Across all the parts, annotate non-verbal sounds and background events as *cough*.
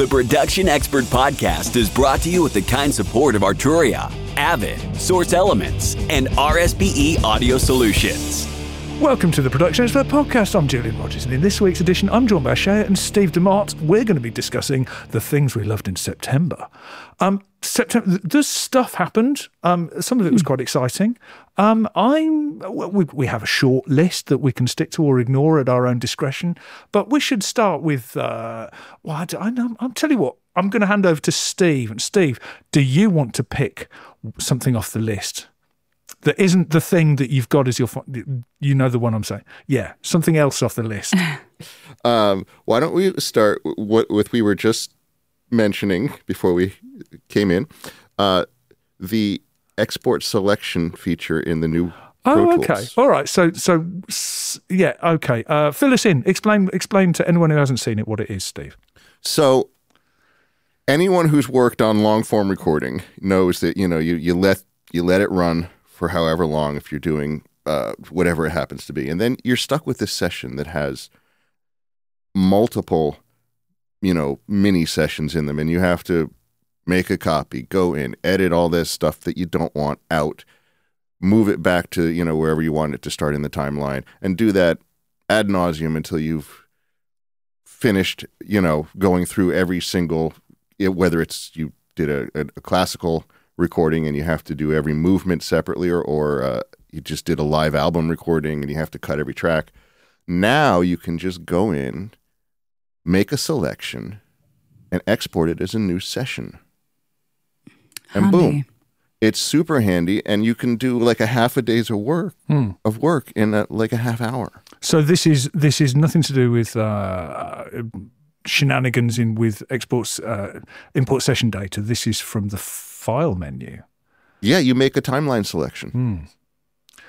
The Production Expert Podcast is brought to you with the kind support of Arturia, Avid, Source Elements, and RSPE Audio Solutions. Welcome to the Production Expert Podcast. I'm Julian Rodgers, and in this week's edition, I'm joined by Shea and Steve DeMott. We're going to be discussing the things we loved in September. Um, September, this stuff happened. Um, some of it was quite exciting. Um, I'm we, we have a short list that we can stick to or ignore at our own discretion. But we should start with. Uh, well, I, I know. I'll tell you what. I'm going to hand over to Steve. And Steve, do you want to pick something off the list? that isn't the thing that you've got as your you know the one I'm saying. Yeah, something else off the list. *laughs* um, why don't we start what with we were just mentioning before we came in, uh, the export selection feature in the new. Oh, okay. All right. So, so yeah. Okay. Uh, fill us in. Explain. Explain to anyone who hasn't seen it what it is, Steve. So, anyone who's worked on long form recording knows that you know you you let you let it run for however long if you're doing uh, whatever it happens to be. And then you're stuck with this session that has multiple, you know, mini sessions in them. And you have to make a copy, go in, edit all this stuff that you don't want out, move it back to, you know, wherever you want it to start in the timeline, and do that ad nauseum until you've finished, you know, going through every single, whether it's you did a, a, classical recording and you have to do every movement separately, or, or uh, you just did a live album recording and you have to cut every track. Now you can just go in, make a selection, and export it as a new session. And Handy. boom. It's super handy, and you can do like a half a day's of work Hmm. of work in a, like a half hour. So this is this is nothing to do with uh, shenanigans in with exports uh, import session data. This is from the file menu. Yeah, you make a timeline selection, Hmm.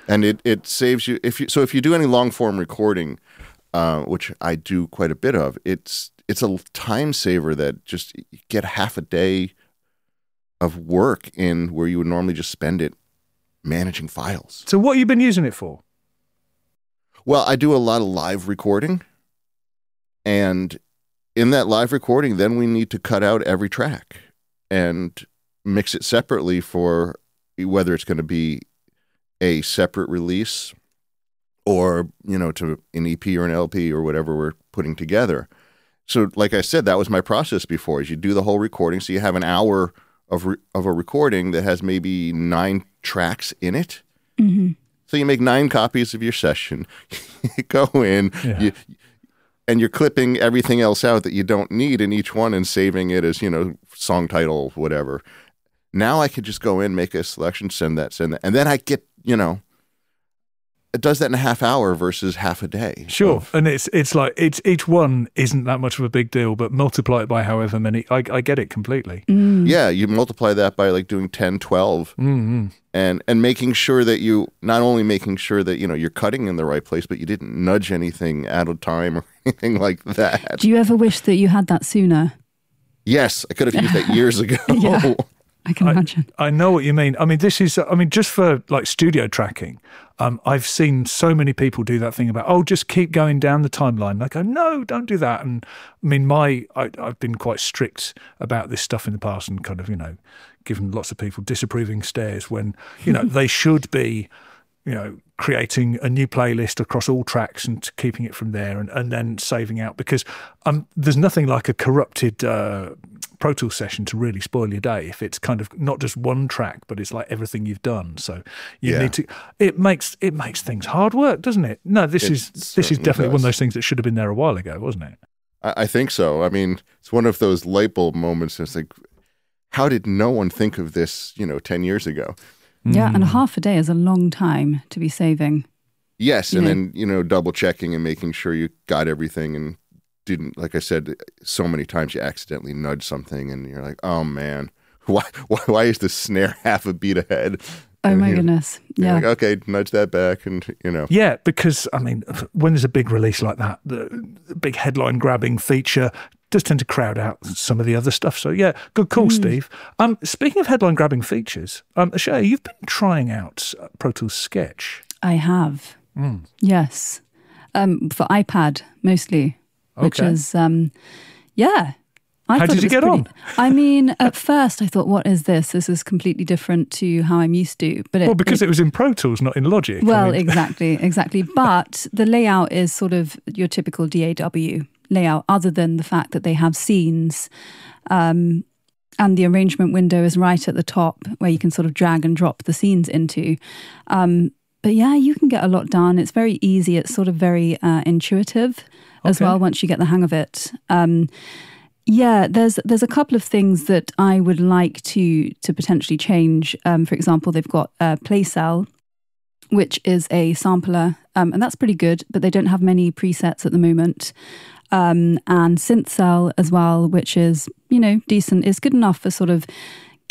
and it it saves you if you so if you do any long form recording, uh, which I do quite a bit of, it's it's a time saver that just you get half a day of work in where you would normally just spend it managing files. So what have you been using it for? Well, I do a lot of live recording, and in that live recording, then we need to cut out every track and mix it separately for whether it's going to be a separate release or you know to an EP or an LP or whatever we're putting together. So, like I said, that was my process before. Is you do the whole recording, so you have an hour of re- of a recording that has maybe nine tracks in it. Mm-hmm. So you make nine copies of your session. *laughs* you go in, Yeah. you, and you're clipping everything else out that you don't need in each one and saving it as you know song title, whatever. Now I could just go in, make a selection, send that, send that, and then I get you know. It does that in a half hour versus half a day. Sure, of- and it's it's like it's each one isn't that much of a big deal, but multiply it by however many. I, I get it completely. Mm. yeah, you multiply that by like doing 10, 12 Mm-hmm. and and making sure that you not only making sure that you know you're cutting in the right place, but you didn't nudge anything out of time *laughs* or anything like that. Do you ever wish that you had that sooner? Yes, I could have used that *laughs* years ago. Yeah. I can I- imagine. I know what you mean. I mean, this is, I mean, just for like studio tracking, um, I've seen so many people do that thing about, oh, just keep going down the timeline. I go, no, don't do that. And I mean, my, I, I've been quite strict about this stuff in the past and kind of, you know, given lots of people disapproving stares when, you know, *laughs* they should be, you know, creating a new playlist across all tracks and keeping it from there and, and then saving out because um, there's nothing like a corrupted uh, Pro Tools session to really spoil your day if it's kind of not just one track, but it's like everything you've done. So you Yeah. need to. It makes it makes things hard work, doesn't it? No, this It is this is certainly definitely one of those things that should have been there a while ago, wasn't it? I, I think so. I mean, it's one of those light bulb moments. It's like, how did no one think of this? You know, ten years ago. Yeah, Mm. and half a day is a long time to be saving. Yes, and Yeah. then you know, double checking and making sure you got everything and didn't. Like I said, so many times you accidentally nudge something, and you're like, oh man. *laughs* Why, why, why is the snare *laughs* half a beat ahead? Oh And my you're- goodness. Yeah. like, okay, nudge that back, and you know, Yeah, because I mean, when there's a big release like that, the, the big headline grabbing feature does tend to crowd out some of the other stuff. So yeah, good call, Steve. Um, speaking of headline grabbing features, um, Shay, you've been trying out uh, Pro Tools Sketch. I have. Mm. Yes. Um, for iPad mostly, which Okay. is, um, yeah, I How thought did it you get on? *laughs* I mean, at first I thought, "What is this? This is completely different to how I'm used to." But it, Well, because it was in Pro Tools, not in Logic. I Well, mean- *laughs* exactly, exactly. But the layout is sort of your typical DAW layout, other than the fact that they have scenes. Um, and the arrangement window is right at the top where you can sort of drag and drop the scenes into. Um, but yeah, you can get a lot done. It's very easy. It's sort of very uh, intuitive as Okay. well once you get the hang of it. Um, yeah, there's there's a couple of things that I would like to to potentially change. Um, for example, they've got uh, PlayCell, which is a sampler, um, and that's pretty good. But they don't have many presets at the moment. Um, and SynthCell as well, which is you know decent. is good enough for sort of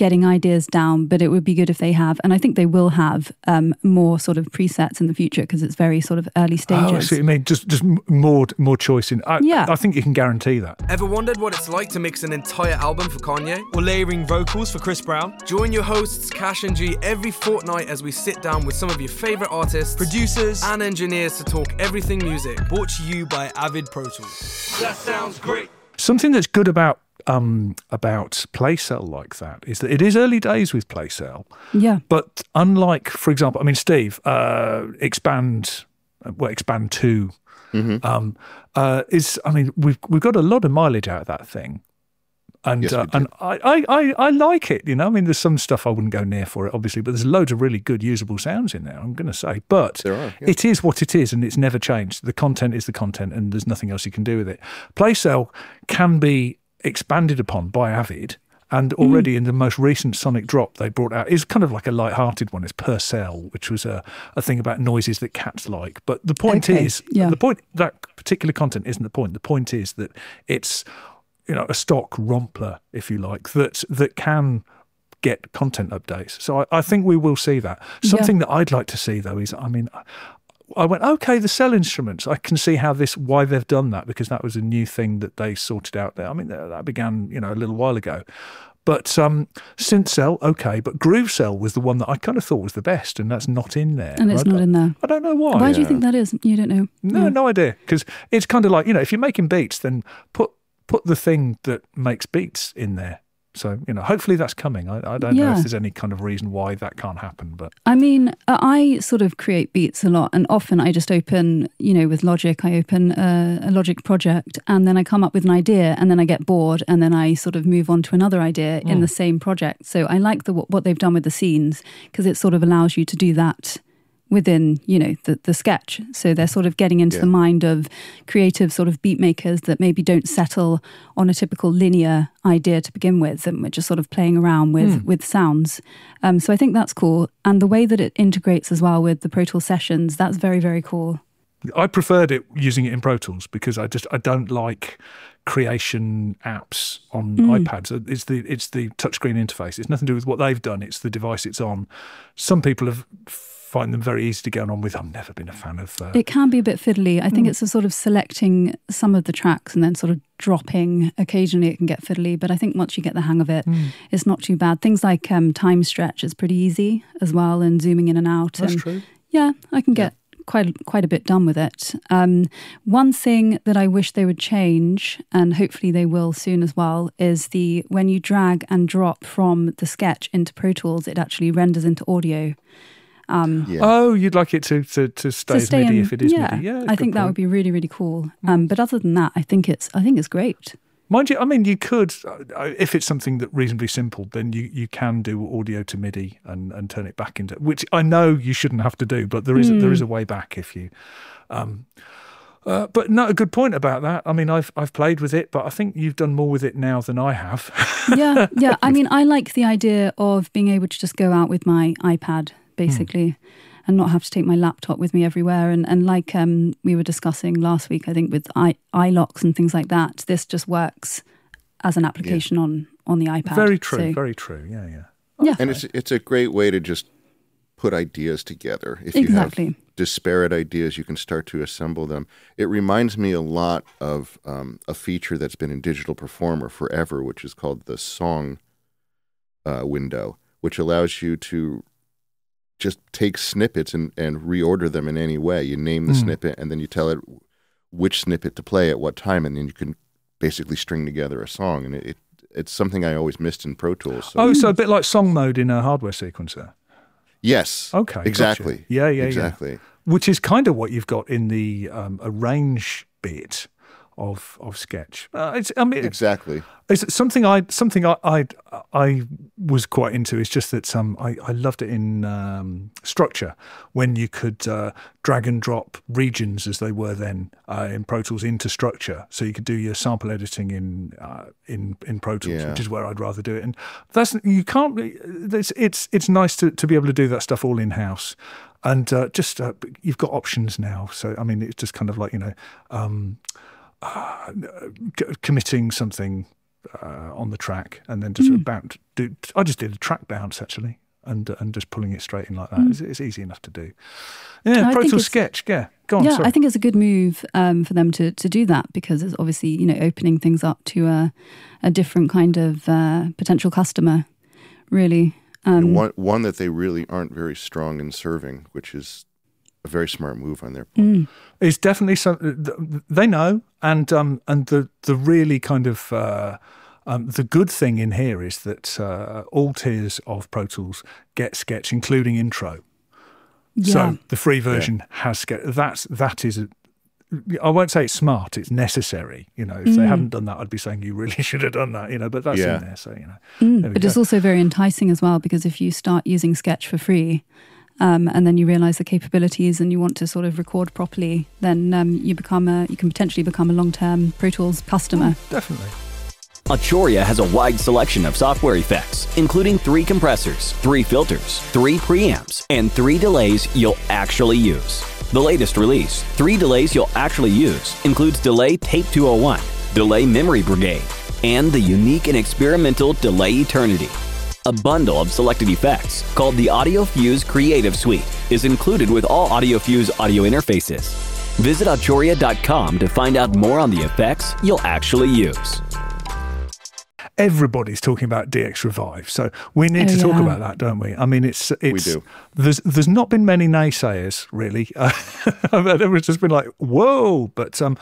getting ideas down, but it would be good if they have, and I think they will have um, more sort of presets in the future because it's very sort of early stages. Oh, I see what you mean. Just, just more, more choice in. I, Yeah. I think you can guarantee that. Ever wondered what it's like to mix an entire album for Kanye? Or layering vocals for Chris Brown? Join your hosts, Cash and G, every fortnight as we sit down with some of your favourite artists, producers, and engineers to talk everything music. Brought to you by Avid Pro Tools. That sounds great. Something that's good about um, about PlayCell like that is that it is early days with PlayCell, yeah. but unlike, for example, I mean, Steve, uh, expand, uh, well, Xpand!2 um, uh, is. I mean, we've we've got a lot of mileage out of that thing. And Yes, uh, and I, I, I, I like it, you know. I mean, there's some stuff I wouldn't go near for it, obviously, but there's loads of really good usable sounds in there. I'm going to say, but There are, yeah. it is what it is, and it's never changed. The content is the content, and there's nothing else you can do with it. PlayCell can be expanded upon by Avid, and already mm. in the most recent Sonic Drop they brought out is kind of like a light-hearted one. It's Per Cell, which was a, a thing about noises that cats like. But the point Okay, is, yeah. the point that particular content isn't the point. The point is that it's you know a stock rompler, if you like, that that can get content updates. So I, I think we will see that. Something that I'd like to see though is, I mean, I went okay. The cell instruments, I can see how this why they've done that because that was a new thing that they sorted out there. I mean, that that began you know a little while ago. But um, synth cell, okay, but groove cell was the one that I kind of thought was the best, and that's not in there. And it's I not don't- in there. I don't know why. Why do you think that is? You don't know. No, no idea. Because it's kind of like you know, if you're making beats, then put put the thing that makes beats in there. So you know, hopefully that's coming. I, I don't know if there's any kind of reason why that can't happen, but I mean, I sort of create beats a lot, and often I just open, you know, with Logic, I open a, a Logic project, and then I come up with an idea, and then I get bored, and then I sort of move on to another idea in hmm. the same project. So I like the what they've done with the scenes because it sort of allows you to do that within, you know, the the sketch. So they're sort of getting into Yeah. the mind of creative sort of beat makers that maybe don't settle on a typical linear idea to begin with, and we're just sort of playing around with with sounds. Um, so I think that's cool, and the way that it integrates as well with the Pro Tool sessions, that's very very cool. I preferred it using it in Pro Tools because I just I don't like creation apps on iPads. It's the it's the touchscreen interface. It's nothing to do with what they've done. It's the device it's on. Some people have find them very easy to get on with. I've never been a fan of. Uh, It can be a bit fiddly. I think it's a sort of selecting some of the tracks and then sort of dropping. Occasionally, it can get fiddly, but I think once you get the hang of it, it's not too bad. Things like um, time stretch is pretty easy as well, and zooming in and out. That's and true. Yeah, I can get quite quite a bit done with it. Um, one thing that I wish they would change, and hopefully they will soon as well, is the when you drag and drop from the sketch into Pro Tools, it actually renders into audio. Yeah. Oh, you'd like it to to, to stay to as stay MIDI in, if it is yeah, MIDI. Yeah, I think that would be really really cool. Um, but other than that, I think it's I think it's great. Mind you, I mean, you could, uh, if it's something that reasonably simple, then you, you can do audio to MIDI and, and turn it back into, which I know you shouldn't have to do, but there is a, there is a way back if you. Um, uh, but no, a good point about that. I mean, I've I've played with it, but I think you've done more with it now than I have. yeah, yeah. I *laughs* mean, I like the idea of being able to just go out with my iPad, basically, and not have to take my laptop with me everywhere. And and like um, we were discussing last week, I think with i iLoks and things like that, this just works as an application on on the iPad. very true, So, very true. Yeah, yeah. yeah, And it's it's a great way to just put ideas together. If Exactly. you have disparate ideas, you can start to assemble them. It reminds me a lot of um, a feature that's been in Digital Performer forever, which is called the song uh, window, which allows you to just take snippets and, and reorder them in any way. You name the Mm. snippet, and then you tell it which snippet to play at what time, and then you can basically string together a song, and it, it it's something I always missed in Pro Tools. So. Oh, so a bit like song mode in a hardware sequencer. yes, Okay, gotcha. exactly. Yeah, yeah, yeah. exactly. which is kind of what you've got in the um, arrange bit of of sketch. Uh, it's, I mean, Exactly. it's something I something I, I I was quite into. Is just that um, I I loved it in um, structure when you could uh, drag and drop regions as they were then uh, in Pro Tools into structure, so you could do your sample editing in uh, in in Pro Tools, Yeah. which is where I'd rather do it. And that's you can't. It's it's it's nice to to be able to do that stuff all in house. And uh, just uh, you've got options now, so I mean it's just kind of like you know, um, uh, committing something uh, on the track and then just sort bounce. Do, I just did a track bounce actually, and and just pulling it straight in like that. It's, it's easy enough to do. Yeah. I Pro Tools Sketch. Yeah, go on. yeah, sorry. I think it's a good move um, for them to to do that because it's obviously you know opening things up to a a different kind of uh, potential customer. Really, um, one one that they really aren't very strong in serving, which is a very smart move on their part. mm, it's definitely something they know, and um, and the the really kind of uh, um, the good thing in here is that uh, all tiers of Pro Tools get Sketch, including intro. yeah, So the free version has Sketch. That's that is. A, I won't say it's smart. It's necessary. You know, if they Mm. hadn't done that, I'd be saying you really *laughs* should have done that. You know, but that's Yeah. in there. So you know, Mm, there we but it's also very enticing as well because if you start using Sketch for free. Um, and then you realize the capabilities and you want to sort of record properly, then um, you become a you can potentially become a long term Pro Tools customer. definitely. Arturia has a wide selection of software effects, including three compressors, three filters, three preamps, and three delays you'll actually use. The latest release, Three Delays You'll Actually Use, includes Delay Tape 201, Delay Memory Brigade, and the unique and experimental Delay Eternity. A bundle of selected effects, called the Audio Fuse Creative Suite, is included with all Audio Fuse audio interfaces. Visit Arturia.com to find out more on the effects you'll actually use. everybody's talking about DX Revive, so we need Oh, to talk yeah. about that, don't we? I mean, it's it's we do. there's there's not been many naysayers really. *laughs* Uh, everyone's just been like, whoa, but um.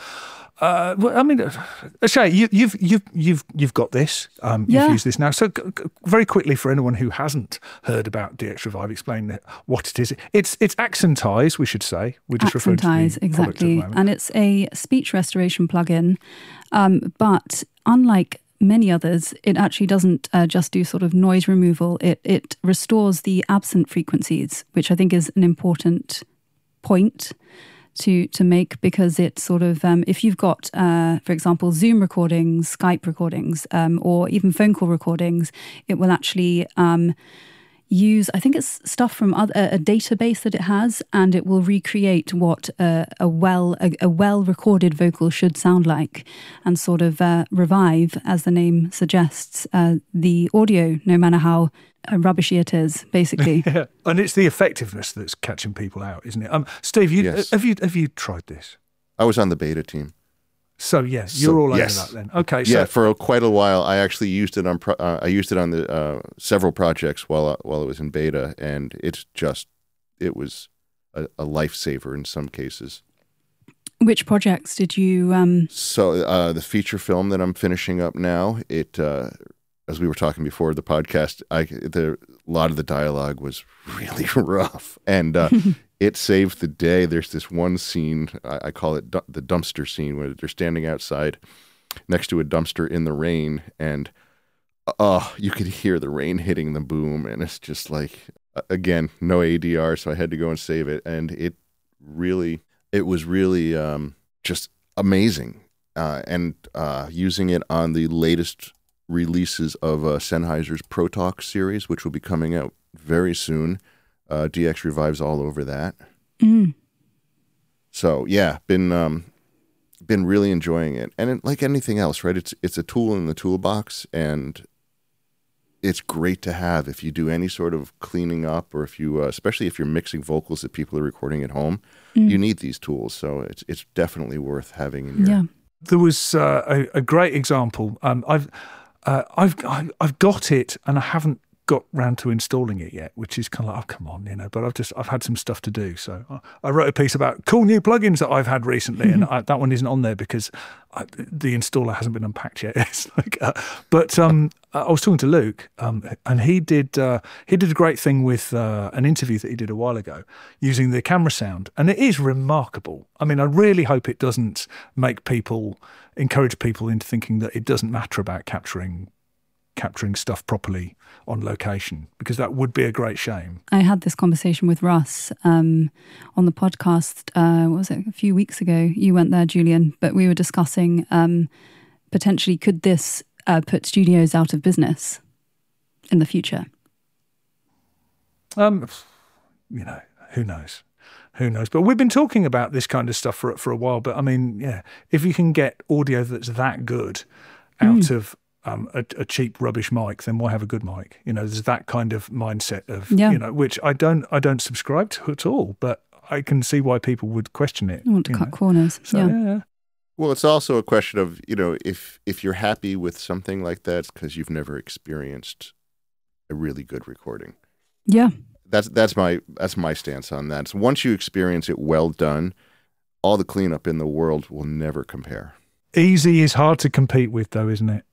Uh, well, I mean, uh, Shay, you, you've you've you've you've got this. Um, you've used this now. So, g- g- very quickly for anyone who hasn't heard about DX Revive, explain what it is. It's it's Accentize, we should say. We just referred to the Accentize, at the exactly. And it's a speech restoration plugin. Um, but unlike many others, it actually doesn't uh, just do sort of noise removal, it, it restores the absent frequencies, which I think is an important point to to make because it sort of um, if you've got uh, for example Zoom recordings, Skype recordings, um, or even phone call recordings, it will actually um, use I think it's stuff from other, a a database that it has, and it will recreate what a, a well a, a well recorded vocal should sound like, and sort of uh, revive, as the name suggests, uh, the audio, no matter how uh, rubbishy it is, basically. *laughs* Yeah, and it's the effectiveness that's catching people out, isn't it? Um, Steve, you, Yes. have you have you tried this? I was on the beta team. So yes, you're all over yes. that then. Okay, so yeah, for quite a while, I actually used it on. Pro- uh, I used it on the uh, several projects while while it was in beta, and it's just it was a, a lifesaver in some cases. Which projects did you? Um, So uh, the feature film that I'm finishing up now, it uh, as we were talking before the podcast, I the a lot of the dialogue was *laughs* really rough, and uh, *laughs* it saved the day. There's this one scene I, I call it the dumpster scene where they're standing outside next to a dumpster in the rain, and oh, you could hear the rain hitting the boom, and it's just like again no ADR, so I had to go and save it, and it really it was really um, just amazing uh, and uh, using it on the latest releases of uh, Sennheiser's Pro Talk series, which will be coming out very soon. Uh, DX revives all over that. mm, So yeah, been um, been really enjoying it, and it, like anything else, right? It's it's a tool in the toolbox, and it's great to have if you do any sort of cleaning up, or if you, uh, especially if you're mixing vocals that people are recording at home, mm. you need these tools. So it's it's definitely worth having in your yeah. there was uh, a, a great example. Um, I've uh, I've I've got it, and I haven't got round to installing it yet, which is kind of like, oh come on, you know. But I've just I've had some stuff to do, so I, I wrote a piece about cool new plugins that I've had recently, and *laughs* I, that one isn't on there because I, the installer hasn't been unpacked yet. *laughs* It's like, uh, but um, I was talking to Luke, um, and he did uh, he did a great thing with uh, an interview that he did a while ago using the camera sound, and it is remarkable. I mean, I really hope it doesn't make people encourage people into thinking that it doesn't matter about capturing capturing stuff properly on location because that would be a great shame. I had this conversation with Russ um, on the podcast. Uh, what was it a few weeks ago? You went there, Julian, but we were discussing um, potentially could this uh, put studios out of business in the future? Um, you know, who knows? Who knows? But we've been talking about this kind of stuff for for a while. But I mean, yeah, if you can get audio that's that good out mm. of um, a, a, cheap rubbish mic, then why have a good mic? You know, there's that kind of mindset of yeah. you know, which I don't I don't subscribe to at all, but I can see why people would question it. I want to cut know. corners. So, yeah. yeah. Well, it's also a question of you know if if you're happy with something like that, because you've never experienced a really good recording. Yeah, that's that's my that's my stance on that. So once you experience it well done, all the cleanup in the world will never compare. Easy is hard to compete with, though, isn't it?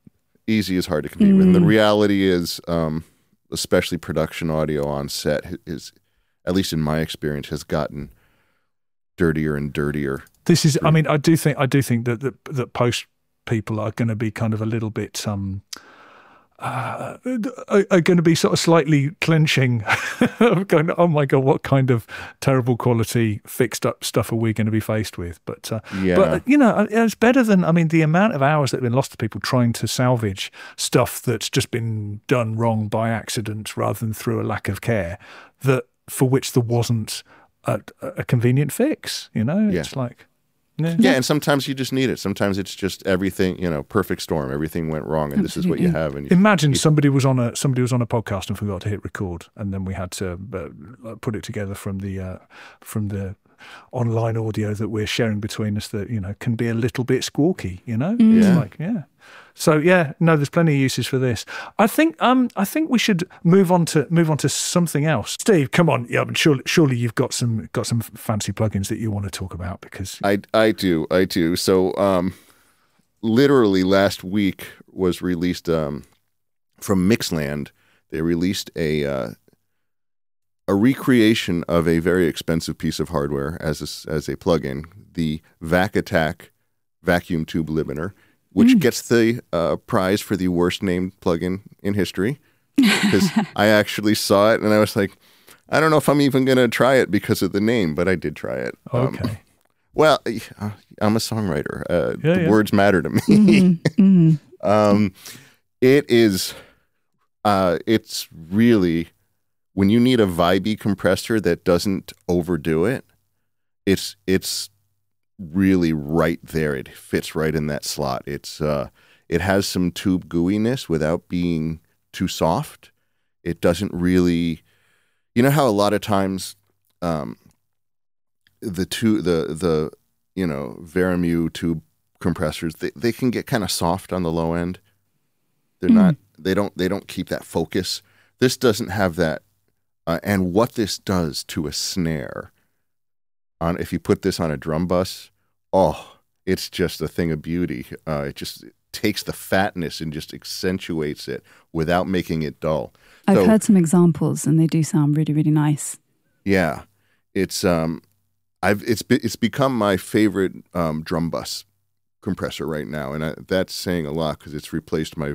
Easy is hard to compete mm. with. And the mm. reality is, um, especially production audio on set, is at least in my experience, has gotten dirtier and dirtier. This is, I mean, I do think, I do think that that, that post people are going to be kind of a little bit um, uh, are, are, going to be sort of slightly clenching, *laughs* going, oh my god, what kind of terrible quality fixed up stuff are we going to be faced with? But uh, yeah. but you know, uh, it's better than I mean the amount of hours that have been lost to people trying to salvage stuff that's just been done wrong by accident rather than through a lack of care that for which there wasn't a, a convenient fix. You know, yeah. it's like yeah. yeah. and sometimes you just need it. Sometimes it's just everything, you know, perfect storm. Everything went wrong, and Absolutely. this is what you have. And you, imagine you, somebody was on a somebody was on a podcast and forgot to hit record, and then we had to uh, put it together from the uh, from the online audio that we're sharing between us that you know can be a little bit squawky. You know, mm. yeah. like yeah. So yeah, no, there's plenty of uses for this. I think um I think we should move on to move on to something else. Steve, come on, yeah, but surely surely you've got some got some fancy plugins that you want to talk about because I I do I do. So um, literally last week was released um from Mixland. They released a uh, a recreation of a very expensive piece of hardware as a, as a plugin, the Vac Attack vacuum tube limiter which mm. gets the uh, prize for the worst named plugin in history. Because *laughs* I actually saw it and I was like, I don't know if I'm even going to try it because of the name, but I did try it. Um, okay. Um, well, I'm a songwriter. Uh, yeah, the yeah. words matter to me. Mm-hmm. Mm-hmm. *laughs* um, it is, uh, it's really, when you need a vibey compressor that doesn't overdo it, it's, it's really right there. It fits right in that slot. It's uh, it has some tube gooiness without being too soft. It doesn't really, you know how a lot of times, um, the two the the you know Vari-Mu tube compressors they, they can get kind of soft on the low end. They're mm. not they don't they don't keep that focus. This doesn't have that, uh, and what this does to a snare on if you put this on a drum bus, oh, it's just a thing of beauty. Uh, it just takes the fatness and just accentuates it without making it dull. I've so, heard some examples, and they do sound really, really nice. Yeah, it's um, I've it's be, it's become my favorite um, drum bus compressor right now, and I, that's saying a lot because it's replaced my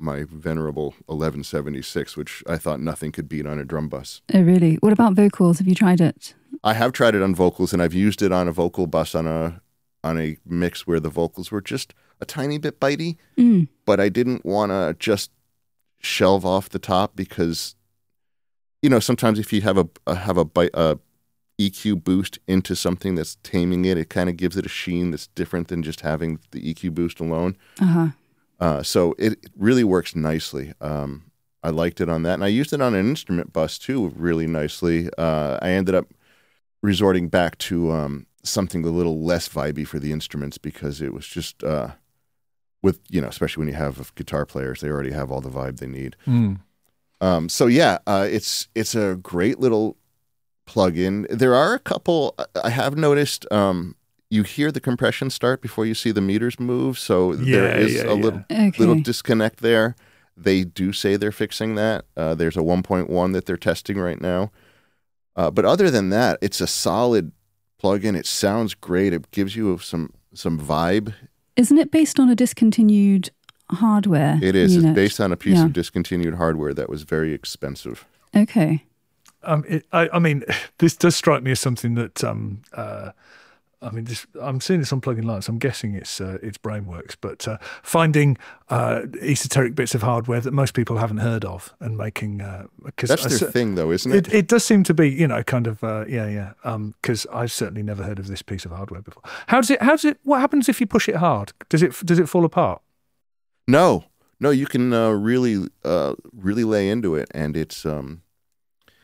my venerable 1176, which I thought nothing could beat on a drum bus. Oh, really? What about vocals? Have you tried it? I have tried it on vocals, and I've used it on a vocal bus on a on a mix where the vocals were just a tiny bit bitey, mm. but I didn't want to just shelve off the top because you know sometimes if you have a, a have a, a EQ boost into something that's taming it, it kind of gives it a sheen that's different than just having the EQ boost alone. Uh-huh. Uh, so it really works nicely. Um, I liked it on that, and I used it on an instrument bus too, really nicely. Uh, I ended up resorting back to um, something a little less vibey for the instruments because it was just uh, with you know, especially when you have guitar players, they already have all the vibe they need. Mm. Um, so yeah, uh, it's it's a great little plugin. There are a couple I have noticed. Um, you hear the compression start before you see the meters move, so there Yeah, is yeah, a yeah. little Okay. little disconnect there. They do say they're fixing that. Uh, there's a 1.1 that they're testing right now. Uh, but other than that, it's a solid plugin. It sounds great. It gives you some some vibe. Isn't it based on a discontinued hardware? It is. unit? It's based on a piece Yeah. of discontinued hardware that was very expensive. Okay. Um, it, I, I mean, *laughs* this does strike me as something that um, uh, I mean, this, I'm seeing this on Plugin Alliance. I'm guessing it's uh, it's Brainworx, but uh, finding uh, esoteric bits of hardware that most people haven't heard of and making because That's their thing, though, isn't it? It, it does seem to be, you know, kind of, uh, yeah, yeah. Because I've certainly never heard of this piece of hardware before. How does it? How does it? What happens if you push it hard? Does it? Does it fall apart? No, no, you can uh, really, uh, really lay into it, and it's um,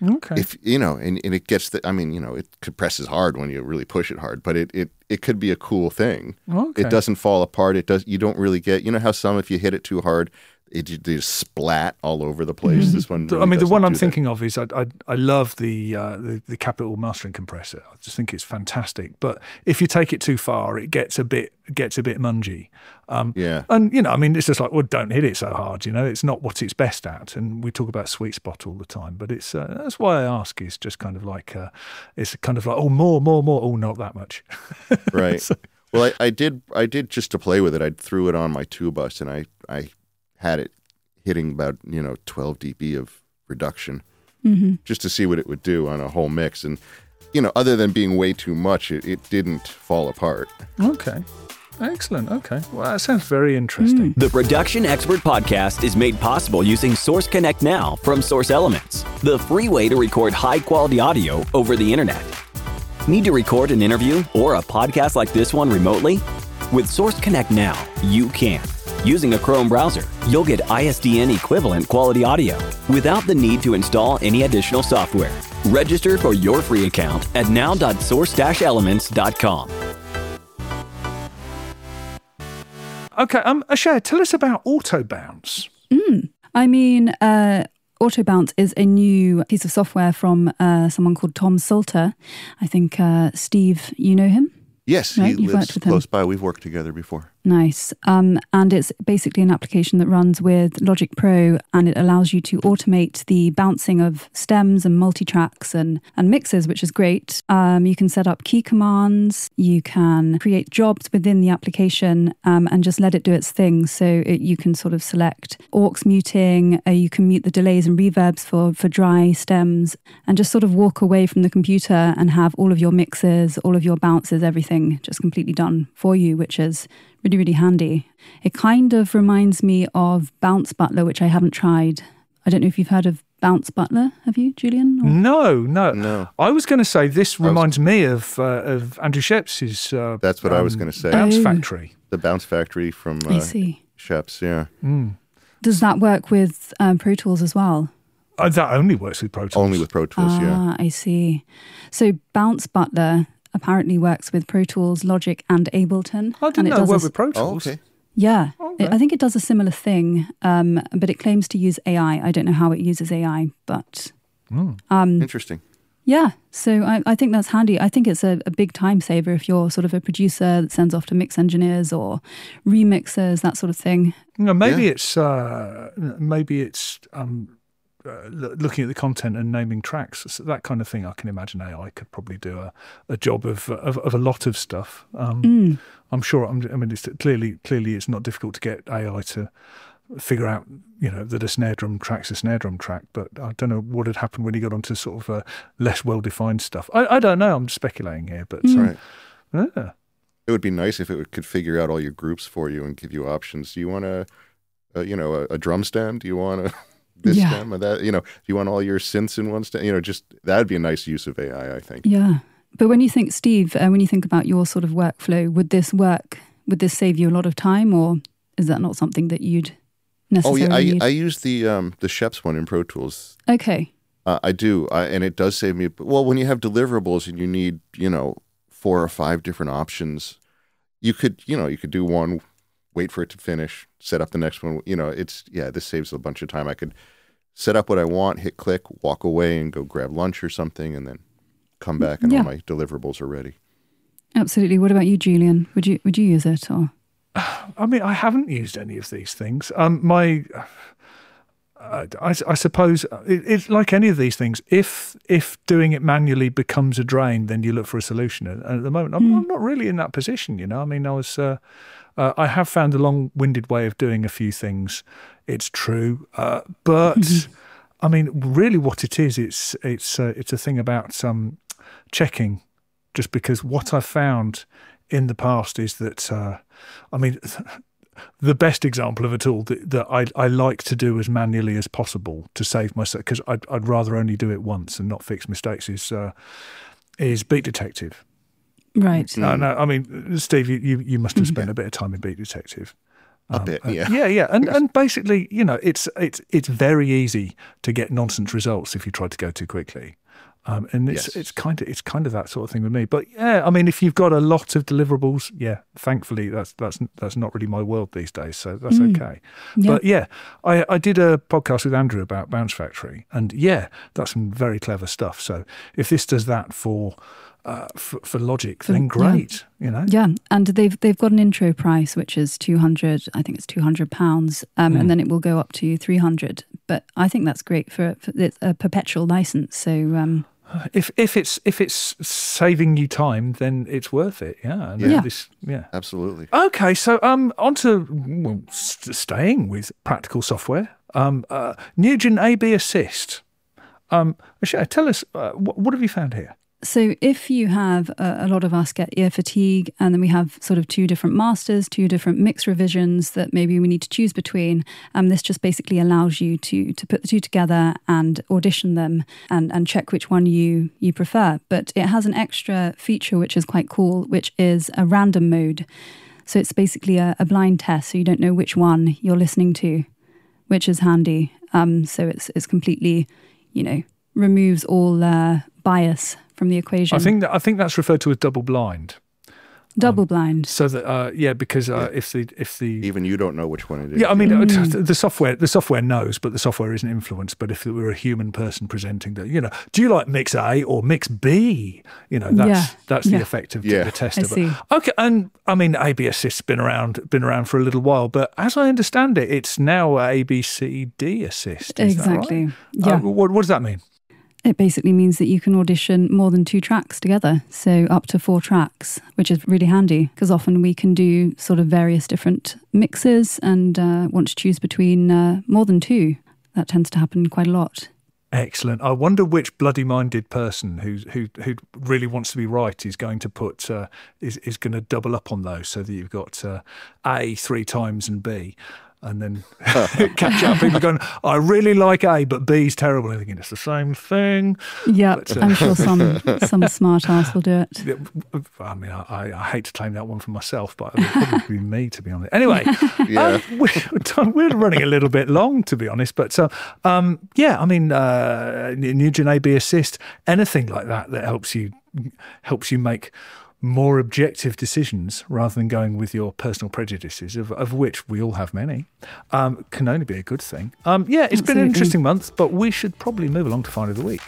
Okay. if you know, and, and it gets the. I mean, you know, it compresses hard when you really push it hard, but it it it could be a cool thing. okay. It doesn't fall apart. It does. You don't really get. You know how some, if you hit it too hard, it just splat all over the place. This one. The- I mean, the one I'm that. thinking of is I I, I love the, uh, the the Capital mastering compressor. I just think it's fantastic. But if you take it too far, it gets a bit gets a bit mungy. Um, Yeah. and you know, I mean, it's just like, well, don't hit it so hard. You know, it's not what it's best at. And we talk about sweet spot all the time, but it's uh, that's why I ask. Is just kind of like uh, it's kind of like, oh, more, more, more. Oh, not that much. *laughs* right. well, I, I did. I did just to play with it. I threw it on my two bus, and I I had it hitting about you know 12 dB of reduction, mm-hmm. just to see what it would do on a whole mix. And you know, other than being way too much, it, it didn't fall apart. okay. Excellent. Okay. Well, that sounds very interesting. Mm. The Production Expert Podcast is made possible using Source Connect Now from Source Elements, the free way to record high quality audio over the internet. Need to record an interview or a podcast like this one remotely? With Source Connect Now, you can. Using a Chrome browser, you'll get ISDN equivalent quality audio without the need to install any additional software. Register for your free account at now.source-elements.com. Okay. Um, Ashea, tell us about Autobounce. I mean, uh, Autobounce is a new piece of software from uh, someone called Tom Salter. I think, uh, Steve, you know him? Yes, Right, he you've lives worked with him. close by. We've worked together before. Nice. Um, and it's basically an application that runs with Logic Pro and it allows you to automate the bouncing of stems and multi-tracks and, and mixes, which is great. Um, you can set up key commands. You can create jobs within the application um, and just let it do its thing. So it, you can sort of select aux muting. Uh, you can mute the delays and reverbs for, for dry stems and just sort of walk away from the computer and have all of your mixes, all of your bounces, everything just completely done for you, which is really, really handy. It kind of reminds me of Bounce Butler, which I haven't tried. I don't know if you've heard of Bounce Butler. Have you, Julian? Or- No, no, No. I was going to say this reminds me of uh, of Andrew Scheps's. Uh, That's what I was gonna say. Bounce Oh. Factory. The Bounce Factory from I uh, see. Sheps. Yeah, Does that work with um, Pro Tools as well? Uh, that only works with Pro Tools. only with Pro Tools. yeah. Ah, I see. So Bounce Butler apparently works with Pro Tools, Logic, and Ableton. I and didn't it know it worked with Pro Oh, Tools. okay. Yeah, Okay. I think it does a similar thing, um, but it claims to use AI. I don't know how it uses AI, but um, Interesting. Yeah, so I, I think that's handy. I think it's a, a big time saver if you're sort of a producer that sends off to mix engineers or remixers, that sort of thing. No, maybe Yeah. it's uh, maybe it's um, uh, looking at the content and naming tracks, So that kind of thing. I can imagine AI could probably do a, a job of, of of a lot of stuff. Um, Mm. I'm sure. I'm, I mean, it's clearly clearly it's not difficult to get AI to figure out, you know, that a snare drum track's a snare drum track. But I don't know what had happened when you got onto sort of uh, less well defined stuff. I, I don't know. I'm speculating here, but Mm. Right. yeah. It would be nice if it could figure out all your groups for you and give you options. Do you want a, a you know, a, a drum stem? Do you want a this Yeah. stem or that? You know, do you want all your synths in one stem? You know, just that would be a nice use of AI. I think. Yeah. But when you think, Steve, uh, when you think about your sort of workflow, would this work? Would this save you a lot of time or is that not something that you'd necessarily Oh yeah, I need? I use the um the Scheps one in Pro Tools. okay. Uh, I do, I, and it does save me. Well, when you have deliverables and you need, you know, four or five different options, you could, you know, you could do one, wait for it to finish, set up the next one. You know, it's yeah, this saves a bunch of time. I could set up what I want, hit click, walk away, and go grab lunch or something, and then come back and Yeah. all my deliverables are ready. Absolutely. What about you, Julian? Would you would you use it or? *sighs* I mean, I haven't used any of these things. Um, my, uh, I, I suppose it, it's like any of these things. If if doing it manually becomes a drain, then you look for a solution. And at the moment, I'm, I'm not really in that position. You know, I mean, I was, uh, uh, I have found a long-winded way of doing a few things. It's true, uh, but *laughs* I mean, really, what it is, it's it's uh, it's a thing about um, checking just because what I've found in the past is that, uh, I mean, *laughs* the best example of a tool that, that I, I like to do as manually as possible to save myself, because I'd, I'd rather only do it once and not fix mistakes, is uh, is Beat Detective. Right. No, no, I mean, Steve, you, you, you must have spent a bit of time in Beat Detective. A bit, Uh, yeah. yeah, yeah, and and basically, you know, it's it's it's very easy to get nonsense results if you try to go too quickly, um, and it's Yes. it's kind of it's kind of that sort of thing with me. But yeah, I mean, if you've got a lot of deliverables, yeah, thankfully that's that's that's not really my world these days, so that's okay. Yeah. But yeah, I I did a podcast with Andrew about Bounce Factory, and yeah, that's some very clever stuff. So if this does that for uh, for, for logic, then yeah. great, you know. Yeah, and they've they've got an intro price which is two hundred. I think it's two hundred pounds, um, Hmm. and then it will go up to three hundred. But I think that's great for, for it's a perpetual license. So um, *sighs* if if it's if it's saving you time, then it's worth it. Yeah. And Yeah. This, yeah. Absolutely. Okay. So um, on to well, st- staying with practical software. Um, uh, Nugen AB Assist. Um, Michelle, tell us uh, what, what have you found here? So, if you have a, lot of us get ear fatigue, and then we have sort of two different masters, two different mix revisions that maybe we need to choose between, um, this just basically allows you to to put the two together and audition them and and check which one you you prefer. But it has an extra feature which is quite cool, which is a random mode. So it's basically a, a blind test, so you don't know which one you're listening to, which is handy. Um, so it's it's completely, you know, removes all uh, bias from the equation. I think that, I think that's referred to as double blind. double blind. So that uh, yeah, because uh, if the if the Even you don't know which one it is. Yeah, I mean, Mm. uh, the software the software knows, but the software isn't influenced. But if it were a human person presenting the, you know, do you like mix A or mix B? You know, that's Yeah, that's the effect of Yeah. the test I of it. see. Okay, and I mean, AB Assist's been around been around for a little while, but as I understand it, it's now A B C D Assist. Is that right? Exactly. Uh, Yeah. what, what does that mean? It basically means that you can audition more than two tracks together, so up to four tracks, which is really handy because often we can do sort of various different mixes and uh, want to choose between uh, more than two. That tends to happen quite a lot. Excellent. I wonder which bloody-minded person who who who really wants to be right is going to put uh, is is going to double up on those so that you've got uh, A three times and B, and then *laughs* *laughs* catch up. People going, I really like A, but B's terrible. And thinking it's the same thing. Yeah, uh, I'm sure some *laughs* some smart ass will do it. I mean, I, I I hate to claim that one for myself, but it would probably be me to be honest. Anyway, Yeah. um, we're, we're running a little bit long, to be honest. But uh, um, yeah, I mean, uh, Nugen AB Assist, anything like that that helps you helps you make more objective decisions rather than going with your personal prejudices, of, of which we all have many, um, can only be a good thing. Um, yeah, it's been an interesting month, but we should probably move along to find of the week.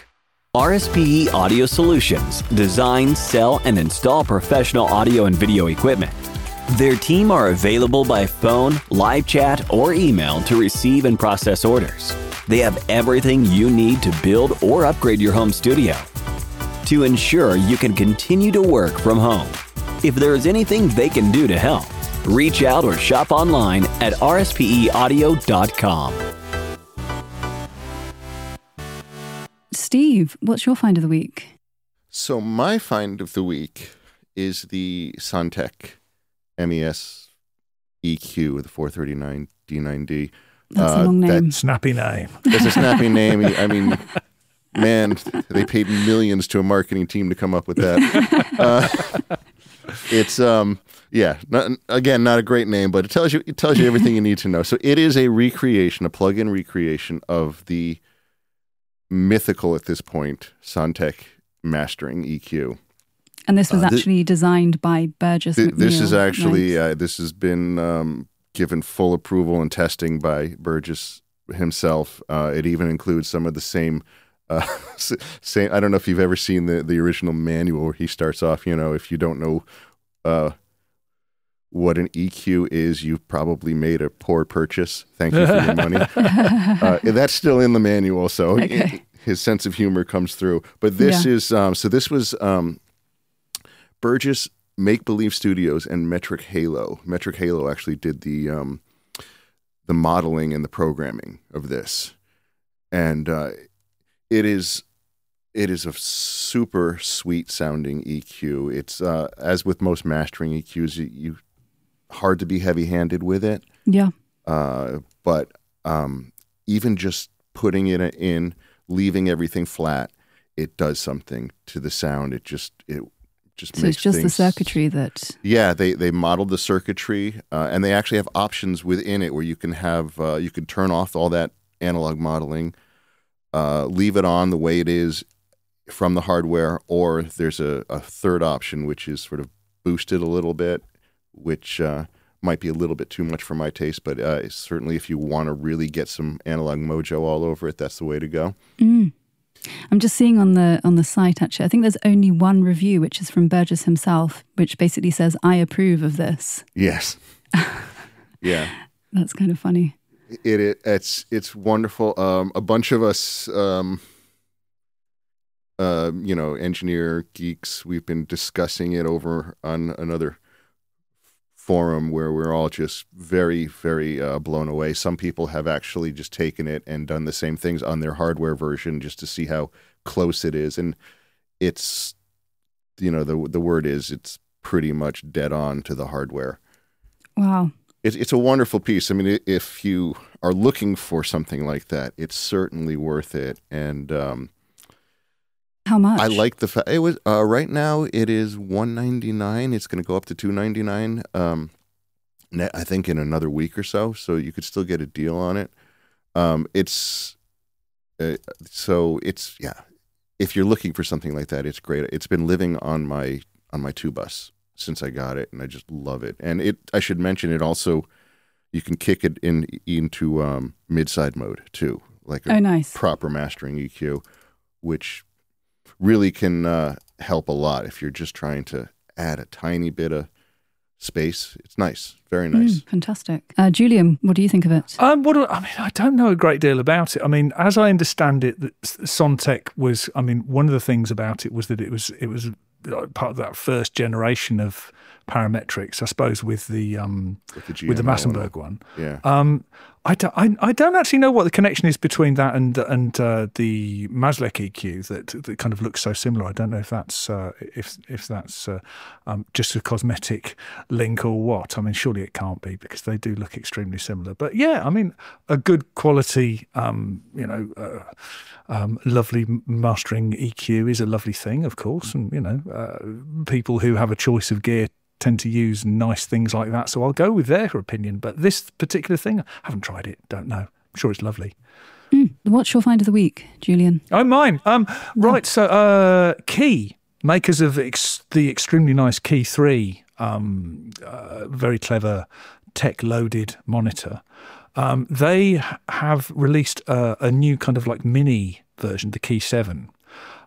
RSPE Audio Solutions design, sell, and install professional audio and video equipment. Their team are available by phone, live chat, or email to receive and process orders. They have everything you need to build or upgrade your home studio to ensure you can continue to work from home. If there is anything they can do to help, reach out or shop online at rspeaudio.com. Steve, what's your find of the week? So my find of the week is the Sontec MES EQ, with the 439 D9D. That's Uh, a long that- name. Snappy name. It's a snappy name. I mean, *laughs* man, they paid millions to a marketing team to come up with that. *laughs* Uh, it's um, yeah. Not, again, not a great name, but it tells you it tells you everything you need to know. So it is a recreation, a plug-in recreation of the mythical at this point Sontec mastering EQ. And this was Uh, actually designed by Burgess. Th- this is actually uh, this has been um, given full approval and testing by Burgess himself. Uh, it even includes some of the same. Uh, *laughs* same. I don't know if you've ever seen the the original manual where he starts off. You know, if you don't know uh, what an EQ is, you've probably made a poor purchase. Thank you for your *laughs* money. uh, that's still in the manual, so Okay. his sense of humor comes through. But this Yeah. is um, so. This was um, Burgess Make Believe Studios and Metric Halo. Metric Halo actually did the um, the modeling and the programming of this, and uh, it is it is a super sweet sounding EQ. It's uh, as with most mastering EQs, you, you hard to be heavy handed with it. Yeah. Uh, but um, even just putting it in, leaving everything flat, it does something to the sound. It just it just makes it So it's just the circuitry that. Yeah, they they modeled the circuitry, uh, and they actually have options within it where you can have uh, you can turn off all that analog modeling, uh, leave it on the way it is from the hardware, or there's a, a third option which is sort of boosted a little bit, which uh, might be a little bit too much for my taste, but uh, certainly if you want to really get some analog mojo all over it, that's the way to go. Mm. I'm just seeing on the on the site actually. I think there's only one review, which is from Burgess himself, which basically says, "I approve of this." Yes. *laughs* yeah. That's kind of funny. It, it it's it's wonderful. Um, a bunch of us, um, uh, you know, engineer geeks, we've been discussing it over on another forum where we're all just very, very uh, blown away. Some people have actually just taken it and done the same things on their hardware version just to see how close it is, and it's, you know, the the word is it's pretty much dead on to the hardware Wow. It's it's a wonderful piece. I mean, if you are looking for something like that, it's certainly worth it. And um, How much? I like the fact it was uh, right now it is one ninety nine. It's going to go up to two ninety nine. Um, ne- I think in another week or so, so you could still get a deal on it. Um, it's uh, so it's yeah. If you're looking for something like that, it's great. It's been living on my on my two bus since I got it, and I just love it. And it I should mention it also. You can kick it in into um, mid side mode too, like a Oh, nice. proper mastering EQ, which really can uh, help a lot if you're just trying to add a tiny bit of space. It's nice, very nice. Mm, fantastic. Uh, Julian, what do you think of it? Um, what do, I mean, I don't know a great deal about it. I mean, as I understand it, that S- was. I mean, one of the things about it was that it was it was like part of that first generation of parametrics. I suppose with the um, With the, with the Massenburg one. Yeah. Um, I, don't, I, I don't actually know what the connection is between that and and uh, the Maselec EQ that that kind of looks so similar. I don't know if that's uh, if if that's uh, um, just a cosmetic link or what. I mean, surely it can't be because they do look extremely similar. But yeah, I mean, a good quality, um, you know, uh, um, lovely mastering EQ is a lovely thing, of course, and you know, uh, people who have a choice of gear tend to use nice things like that. So I'll go with their opinion. But this particular thing, I haven't tried it. Don't know. I'm sure it's lovely. Mm, what's your find of the week, Julian? Oh, mine. Um, right. So, uh, Kii makers of ex- the extremely nice Kii Three, um, uh, very clever tech-loaded monitor. Um, they have released a, a new kind of like mini version, the Kii Seven,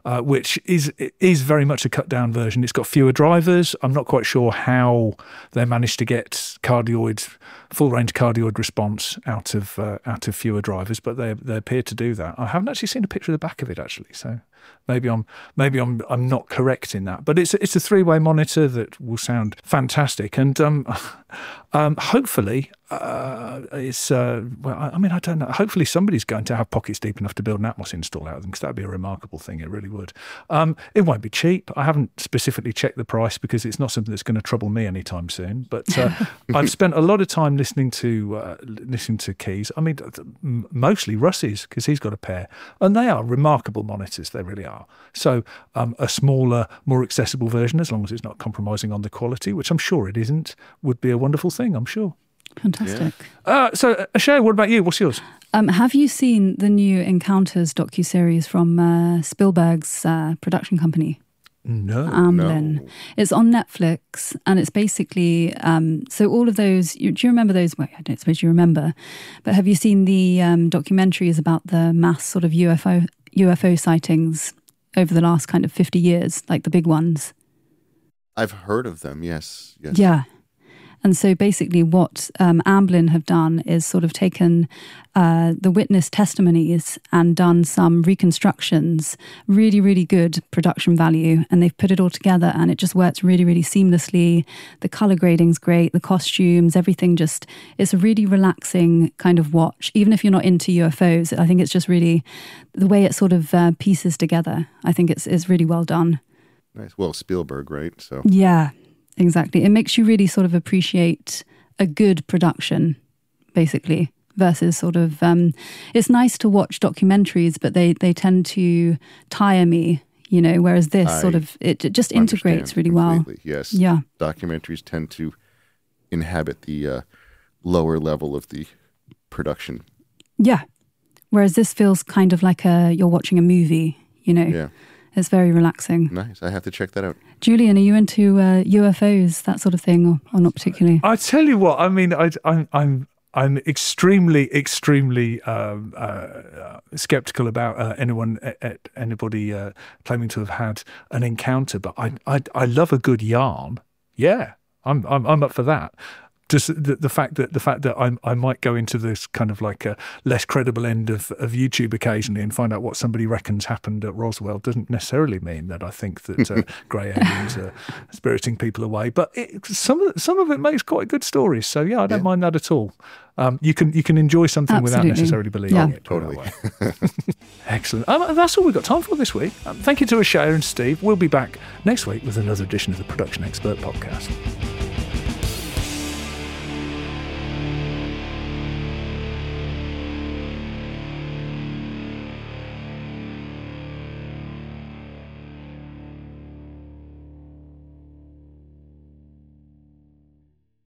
uh, which is is very much a cut down version. It's got fewer drivers. I'm not quite sure how they managed to get cardioid full range cardioid response out of uh, out of fewer drivers, but they they appear to do that. I haven't actually seen a picture of the back of it actually, so maybe I'm maybe I'm I'm not correct in that. But it's it's a three way monitor that will sound fantastic, and um, *laughs* um, hopefully uh, it's uh, well. I mean, I don't know. Hopefully, somebody's going to have pockets deep enough to build an Atmos install out of them because that'd be a remarkable thing. It really would. Um, it won't be cheap. I haven't specifically checked the price because it's not something that's going to trouble me anytime soon. But uh, *laughs* I've spent a lot of time listening to uh, listening to Kiis. I mean, mostly Russ's because he's got a pair, and they are remarkable monitors. They really are. So um, a smaller, more accessible version, as long as it's not compromising on the quality, which I'm sure it isn't, would be a wonderful thing. I'm sure. Fantastic. Uh, so, uh, Ashea, what about you? What's yours? Um, have you seen the new Encounters docu series from uh, Spielberg's uh, production company? No. Amblin. No. It's on Netflix, and it's basically um, so all of those. You, do you remember those? Well, I don't suppose you remember, but have you seen the um, documentaries about the mass sort of UFO UFO sightings over the last kind of fifty years, like the big ones? I've heard of them. Yes. Yes. Yeah. And so basically, what um, Amblin have done is sort of taken uh, the witness testimonies and done some reconstructions, really, really good production value. And they've put it all together and it just works really, really seamlessly. The color grading's great, the costumes, everything just, it's a really relaxing kind of watch. Even if you're not into UFOs, I think it's just really the way it sort of uh, pieces together. I think it's, it's really well done. Nice. Well, Spielberg, right? So Yeah, exactly. It makes you really sort of appreciate a good production, basically, versus sort of. Um, it's nice to watch documentaries, but they they tend to tire me, you know. Whereas this I sort of it, it just integrates really well. completely. Yes. Yeah, Documentaries tend to inhabit the uh, lower level of the production. yeah. Whereas this feels kind of like a you're watching a movie, you know. Yeah. It's very relaxing. Nice. I have to check that out. Julian, are you into uh, UFOs, that sort of thing, or, or not particularly? I tell you what, I mean, I, I'm, I'm, I'm extremely, extremely um, uh, skeptical about uh, anyone, uh, uh, anybody uh, claiming to have had an encounter. But I, I, I love a good yarn. Yeah, I'm, I'm, I'm up for that. Just the, the fact that the fact that I, I might go into this kind of like a less credible end of, of YouTube occasionally and find out what somebody reckons happened at Roswell doesn't necessarily mean that I think that uh, *laughs* grey aliens are spiriting people away. But it, some of some of it makes quite good stories. So yeah, I don't Yeah. mind that at all. Um, you can you can enjoy something without necessarily believing Yeah. it. put it Totally. *laughs* Excellent. Um, that's all we've got time for this week. Um, thank you to Ashea and Steve. We'll be back next week with another edition of the Production Expert Podcast.